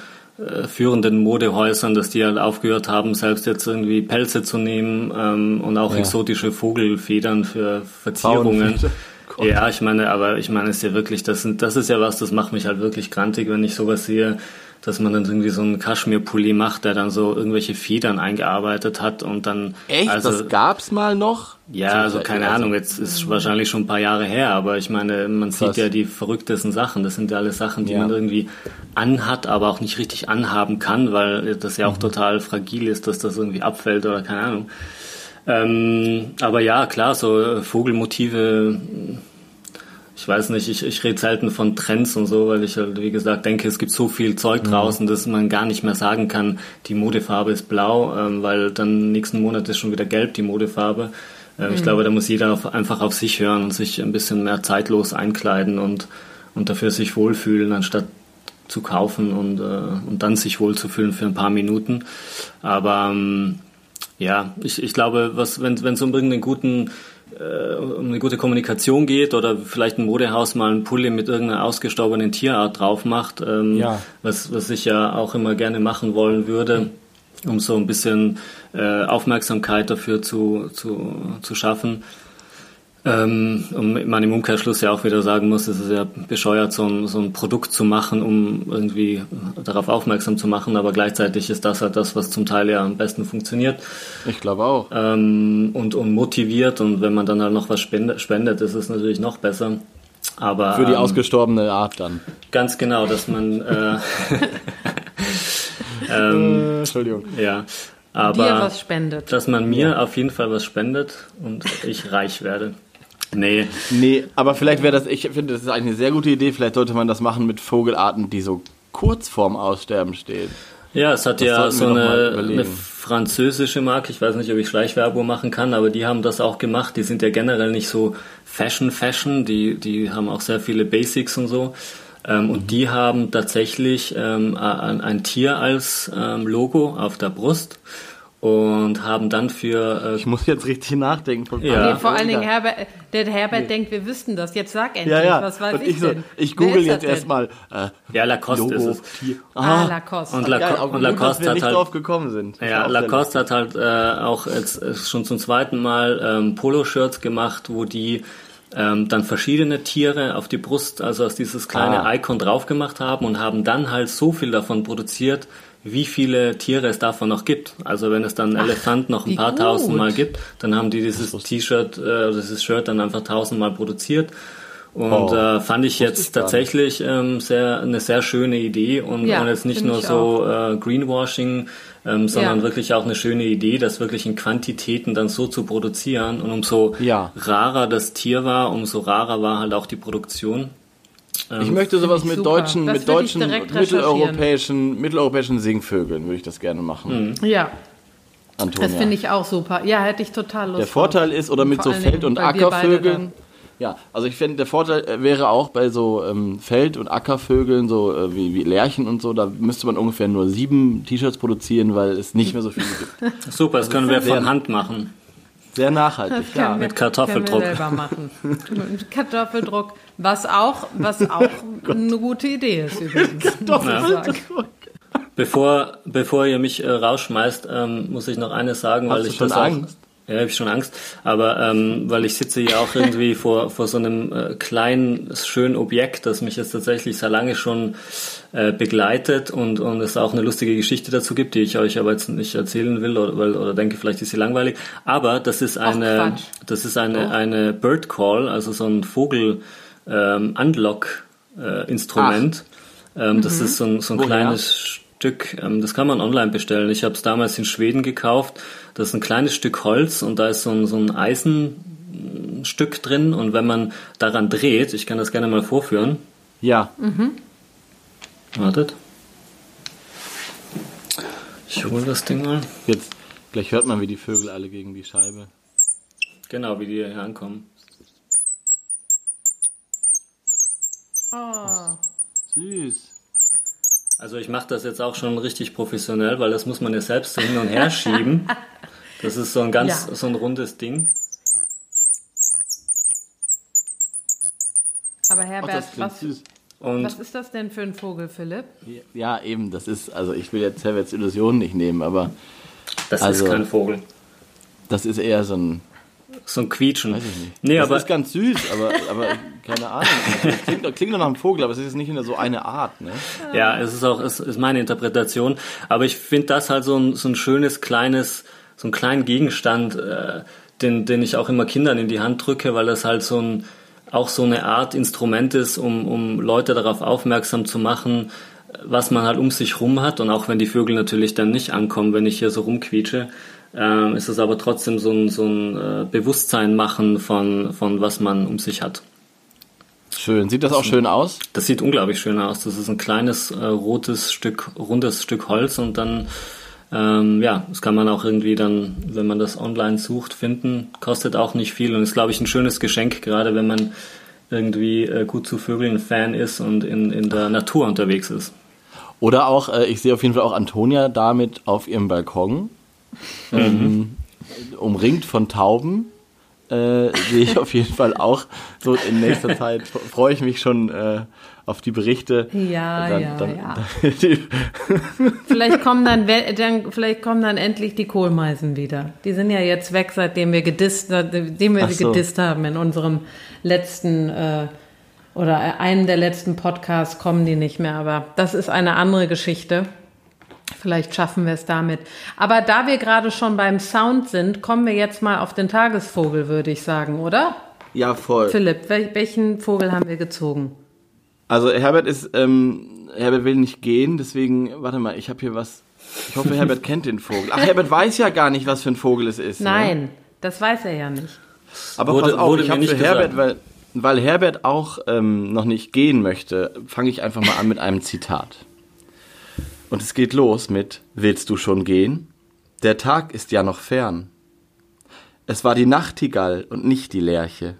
führenden Modehäusern, dass die halt aufgehört haben, selbst jetzt irgendwie Pelze zu nehmen ähm, und auch ja. exotische Vogelfedern für Verzierungen. Ja, ich meine, aber ich meine, es ist ja wirklich, das, sind, das ist ja was, das macht mich halt wirklich grantig, wenn ich sowas sehe, dass man dann irgendwie so einen Kaschmirpulli macht, der dann so irgendwelche Federn eingearbeitet hat und dann. Echt? Also, das gab's mal noch? Ja, also keine also, Ahnung, jetzt ist wahrscheinlich schon ein paar Jahre her, aber ich meine, man krass. sieht ja die verrücktesten Sachen. Das sind ja alles Sachen, die ja. man irgendwie anhat, aber auch nicht richtig anhaben kann, weil das ja auch mhm. total fragil ist, dass das irgendwie abfällt oder keine Ahnung. Ähm, aber ja, klar, so Vogelmotive ich weiß nicht, ich, ich rede selten von Trends und so, weil ich halt, wie gesagt, denke, es gibt so viel Zeug mhm. draußen, dass man gar nicht mehr sagen kann, die Modefarbe ist blau, ähm, weil dann nächsten Monat ist schon wieder gelb die Modefarbe. Ähm, mhm. Ich glaube, da muss jeder auf, einfach auf sich hören und sich ein bisschen mehr zeitlos einkleiden und, und dafür sich wohlfühlen, anstatt zu kaufen und, äh, und dann sich wohlzufühlen für ein paar Minuten. Aber ähm, ja, ich, ich glaube, was, wenn es um irgendeinen guten äh, um eine gute Kommunikation geht oder vielleicht ein Modehaus mal einen Pulli mit irgendeiner ausgestorbenen Tierart drauf macht, ähm, ja. was, was ich ja auch immer gerne machen wollen würde, um so ein bisschen äh, Aufmerksamkeit dafür zu, zu, zu schaffen. Ähm, und man im Umkehrschluss ja auch wieder sagen muss, es ist ja bescheuert, so ein, so ein Produkt zu machen, um irgendwie darauf aufmerksam zu machen, aber gleichzeitig ist das halt das, was zum Teil ja am besten funktioniert. Ich glaube auch. Ähm, und, und motiviert und wenn man dann halt noch was spendet, spendet ist es natürlich noch besser. Aber, Für die ähm, ausgestorbene Art dann. Ganz genau, dass man äh, ähm, äh, Entschuldigung. Ja. Aber Dir was spendet. dass man mir ja. auf jeden Fall was spendet und ich reich werde. Nee. Nee, aber vielleicht wäre das, ich finde, das ist eigentlich eine sehr gute Idee. Vielleicht sollte man das machen mit Vogelarten, die so kurz vorm Aussterben stehen. Ja, es hat das ja so eine, eine, französische Marke, ich weiß nicht, ob ich Schleichwerbung machen kann, aber die haben das auch gemacht. Die sind ja generell nicht so Fashion-Fashion, die, die haben auch sehr viele Basics und so. Ähm, mhm. Und die haben tatsächlich ähm, ein, ein, Tier als ähm, Logo auf der Brust und haben dann für. Äh, ich muss jetzt richtig nachdenken. ja. Nee, vor allen Dingen Herbert, der Herbert nee. denkt, wir wüssten das. Jetzt sag endlich, ja, ja. was weiß und ich, so, Ich google jetzt erstmal. Äh, ja, Lacoste Logo, ist es. Ah, ah, Lacoste. Und, Laco und Lacoste hat halt, drauf gekommen sind. Ja, Lacoste hat halt äh, auch jetzt äh, schon zum zweiten Mal ähm, Poloshirts gemacht, wo die ähm, dann verschiedene Tiere auf die Brust, also aus dieses kleine ah. Icon drauf gemacht haben und haben dann halt so viel davon produziert, wie viele Tiere es davon noch gibt. Also wenn es dann einen Elefant noch ein paar gut. tausend Mal gibt, dann haben die dieses T-Shirt, äh, dieses Shirt dann einfach tausendmal produziert. Und oh, äh, fand ich jetzt tatsächlich ähm, sehr, eine sehr schöne Idee und, ja, und jetzt nicht nur so äh, Greenwashing, ähm, sondern ja. wirklich auch eine schöne Idee, das wirklich in Quantitäten dann so zu produzieren. Und umso ja. rarer das Tier war, umso rarer war halt auch die Produktion. Ich möchte sowas mit super. deutschen, das mit deutschen mitteleuropäischen, mitteleuropäischen Singvögeln würde ich das gerne machen. Mhm. Ja. Antonia. Das finde ich auch super. Ja, hätte ich total Lust. Der Vorteil ist, oder mit so Feld- und Ackervögeln. Ja, also ich finde, der Vorteil äh, wäre auch bei so ähm, Feld- und Ackervögeln, so äh, wie, wie Lerchen und so, da müsste man ungefähr nur sieben T-Shirts produzieren, weil es nicht mehr so viele gibt. Super, das können wir von Hand machen. Sehr nachhaltig, ja. Mit Kartoffeldruck. Können wir selber machen. Mit Kartoffeldruck, was auch, was auch oh eine gute Idee ist übrigens. Kartoffeldruck. Bevor, bevor ihr mich äh, rausschmeißt, ähm, muss ich noch eines sagen, Hast weil ich schon das Angst? Auch, ja, habe ich schon Angst. Aber ähm, weil ich sitze ja auch irgendwie vor, vor so einem äh, kleinen, schönen Objekt, das mich jetzt tatsächlich sehr lange schon äh, begleitet und, und es auch eine lustige Geschichte dazu gibt, die ich euch aber jetzt nicht erzählen will oder, weil, oder denke, vielleicht ist sie langweilig. Aber das ist eine, das ist eine, eine Bird Call, also so ein Vogel ähm, Unlock äh, Instrument. Ähm, das ist so ein, so ein Woher? kleines Stück, ähm, das kann man online bestellen. Ich habe es damals in Schweden gekauft. Das ist ein kleines Stück Holz und da ist so ein, so ein Eisenstück drin und wenn man daran dreht, ich kann das gerne mal vorführen. Ja, Wartet. Ich hole das Ding mal. jetzt gleich hört man, wie die Vögel alle gegen die Scheibe. Genau, wie die hier ankommen. Oh. Süß. Also ich mache das jetzt auch schon richtig professionell, weil das muss man ja selbst so hin und her schieben. Das ist so ein ganz Ja. so ein rundes Ding. Aber Herbert, das klingt was, süß. Und was ist das denn für ein Vogel, Philipp? Ja, eben, das ist, also ich will jetzt Herberts Illusion nicht nehmen, aber das Also- ist kein Vogel. das ist eher so ein, So ein Quietschen. weiß ich nicht. Nee, das aber ist ganz süß, aber, aber keine Ahnung. Das klingt, doch- klingt doch nach einem Vogel, aber es ist nicht so eine Art, ne? ja, es ist auch es ist meine Interpretation. Aber ich finde das halt so ein, so ein schönes kleines, so ein kleinen Gegenstand, äh, den, den ich auch immer Kindern in die Hand drücke, weil das halt so ein auch so eine Art Instrument ist, um, um Leute darauf aufmerksam zu machen, was man halt um sich rum hat. Und auch wenn die Vögel natürlich dann nicht ankommen, wenn ich hier so rumquietsche, ähm, ist es aber trotzdem so ein, so ein äh, Bewusstsein machen von, von was man um sich hat. Schön. Sieht das auch schön aus? Das sieht unglaublich schön aus. Das ist ein kleines äh, rotes Stück, rundes Stück Holz und dann, ähm, ja, das kann man auch irgendwie dann, wenn man das online sucht, finden. Kostet auch nicht viel und ist, glaube ich, ein schönes Geschenk, gerade wenn man irgendwie äh, gut zu Vögeln Fan ist und in, in der Natur unterwegs ist. Oder auch, äh, ich sehe auf jeden Fall auch Antonia damit auf ihrem Balkon, ähm, umringt von Tauben. Äh, sehe ich auf jeden Fall auch. So in nächster Zeit freue ich mich schon äh, auf die Berichte. Ja, Dann- ja, dann- ja. Vielleicht kommen dann, dann, vielleicht kommen dann endlich die Kohlmeisen wieder. Die sind ja jetzt weg, seitdem wir gedisst, seitdem wir Ach sie so. gedisst haben in unserem letzten äh, oder einen der letzten Podcasts kommen die nicht mehr. Aber das ist eine andere Geschichte. Vielleicht schaffen wir es damit. Aber da wir gerade schon beim Sound sind, kommen wir jetzt mal auf den Tagesvogel, würde ich sagen, oder? ja, voll. Philipp, wel welchen Vogel haben wir gezogen? Also Herbert ist, ähm, Herbert will nicht gehen, deswegen, warte mal, ich habe hier was. Ich hoffe, Herbert kennt den Vogel. Ach, Herbert weiß ja gar nicht, was für ein Vogel es ist. Ne? Nein, das weiß er ja nicht. Aber Wurde- pass auf, wurde ich habe nicht für gesagt. Herbert, weil, weil Herbert auch ähm, noch nicht gehen möchte, fange ich einfach mal an mit einem Zitat. Und es geht los mit Willst du schon gehen? Der Tag ist ja noch fern. Es war die Nachtigall und nicht die Lerche,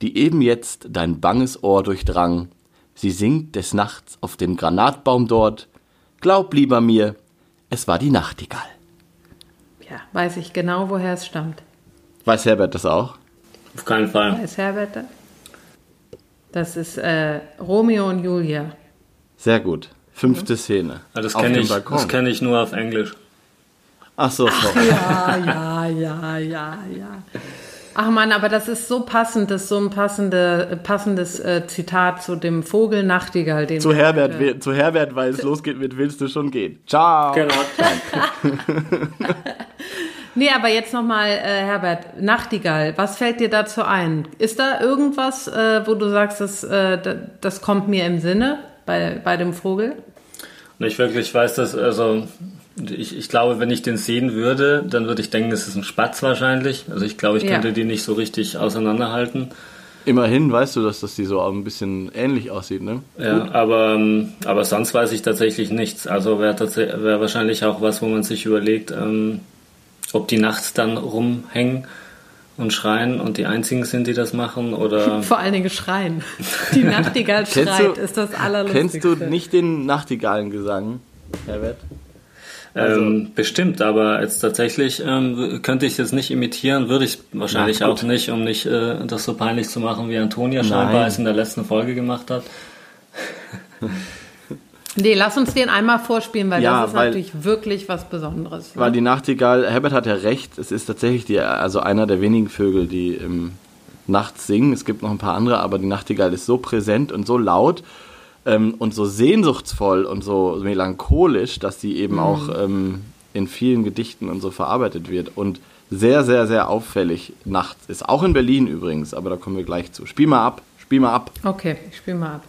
die eben jetzt dein banges Ohr durchdrang. Sie singt des Nachts auf dem Granatbaum dort. Glaub lieber mir, es war die Nachtigall. Ja, weiß ich genau, woher es stammt. Weiß Herbert das auch? Auf keinen Fall. Weiß Herbert das? Das ist äh, Romeo und Julia. Sehr gut. Fünfte Szene. Ah, Das Auf kenne dem ich, Balkon. das kenn ich nur auf Englisch. Ach so, sorry. Ja, ja, ja, ja, ja. Ach man, aber das ist so passend, das ist so ein passende, passendes äh, Zitat zu dem Vogel Nachtigall. Den zu Herbert, we- zu Herbert, weil es losgeht mit Willst du schon gehen. Ciao. Genau. Nee, aber jetzt nochmal, äh, Herbert, Nachtigall, was fällt dir dazu ein? Ist da irgendwas, äh, wo du sagst, das, äh, da- das kommt mir im Sinne bei, bei dem Vogel? Nicht wirklich, ich weiß das, also ich, ich glaube, wenn ich den sehen würde, dann würde ich denken, es ist ein Spatz wahrscheinlich. Also ich glaube, ich Ja. könnte die nicht so richtig auseinanderhalten. Immerhin weißt du, dass das die so ein bisschen ähnlich aussieht, ne? Ja, aber, ähm, aber sonst weiß ich tatsächlich nichts. Also wäre wär wahrscheinlich auch was, wo man sich überlegt, ähm, ob die nachts dann rumhängen und schreien und die einzigen sind, die das machen oder Vor allen Dingen schreien. Die Nachtigall schreit, du- ist das allerlustigste. Kennst du nicht den Nachtigallengesang, Herbert? Also- ähm, bestimmt, aber jetzt tatsächlich ähm, könnte ich es nicht imitieren, würde ich wahrscheinlich auch nicht, um nicht äh, das so peinlich zu machen, wie Antonia scheinbar Nein. es in der letzten Folge gemacht hat. Nee, lass uns den einmal vorspielen, weil Ja, das ist weil- natürlich wirklich was Besonderes. ne? Weil die Nachtigall, Herbert hat ja recht, es ist tatsächlich die, also einer der wenigen Vögel, die ähm, nachts singen. Es gibt noch ein paar andere, aber die Nachtigall ist so präsent und so laut ähm, und so sehnsuchtsvoll und so melancholisch, dass sie eben mhm. auch ähm, in vielen Gedichten und so verarbeitet wird. Und sehr, sehr, sehr auffällig nachts ist. Auch in Berlin übrigens, aber da kommen wir gleich zu. Spiel mal ab, spiel mal ab. Okay, ich spiel mal ab.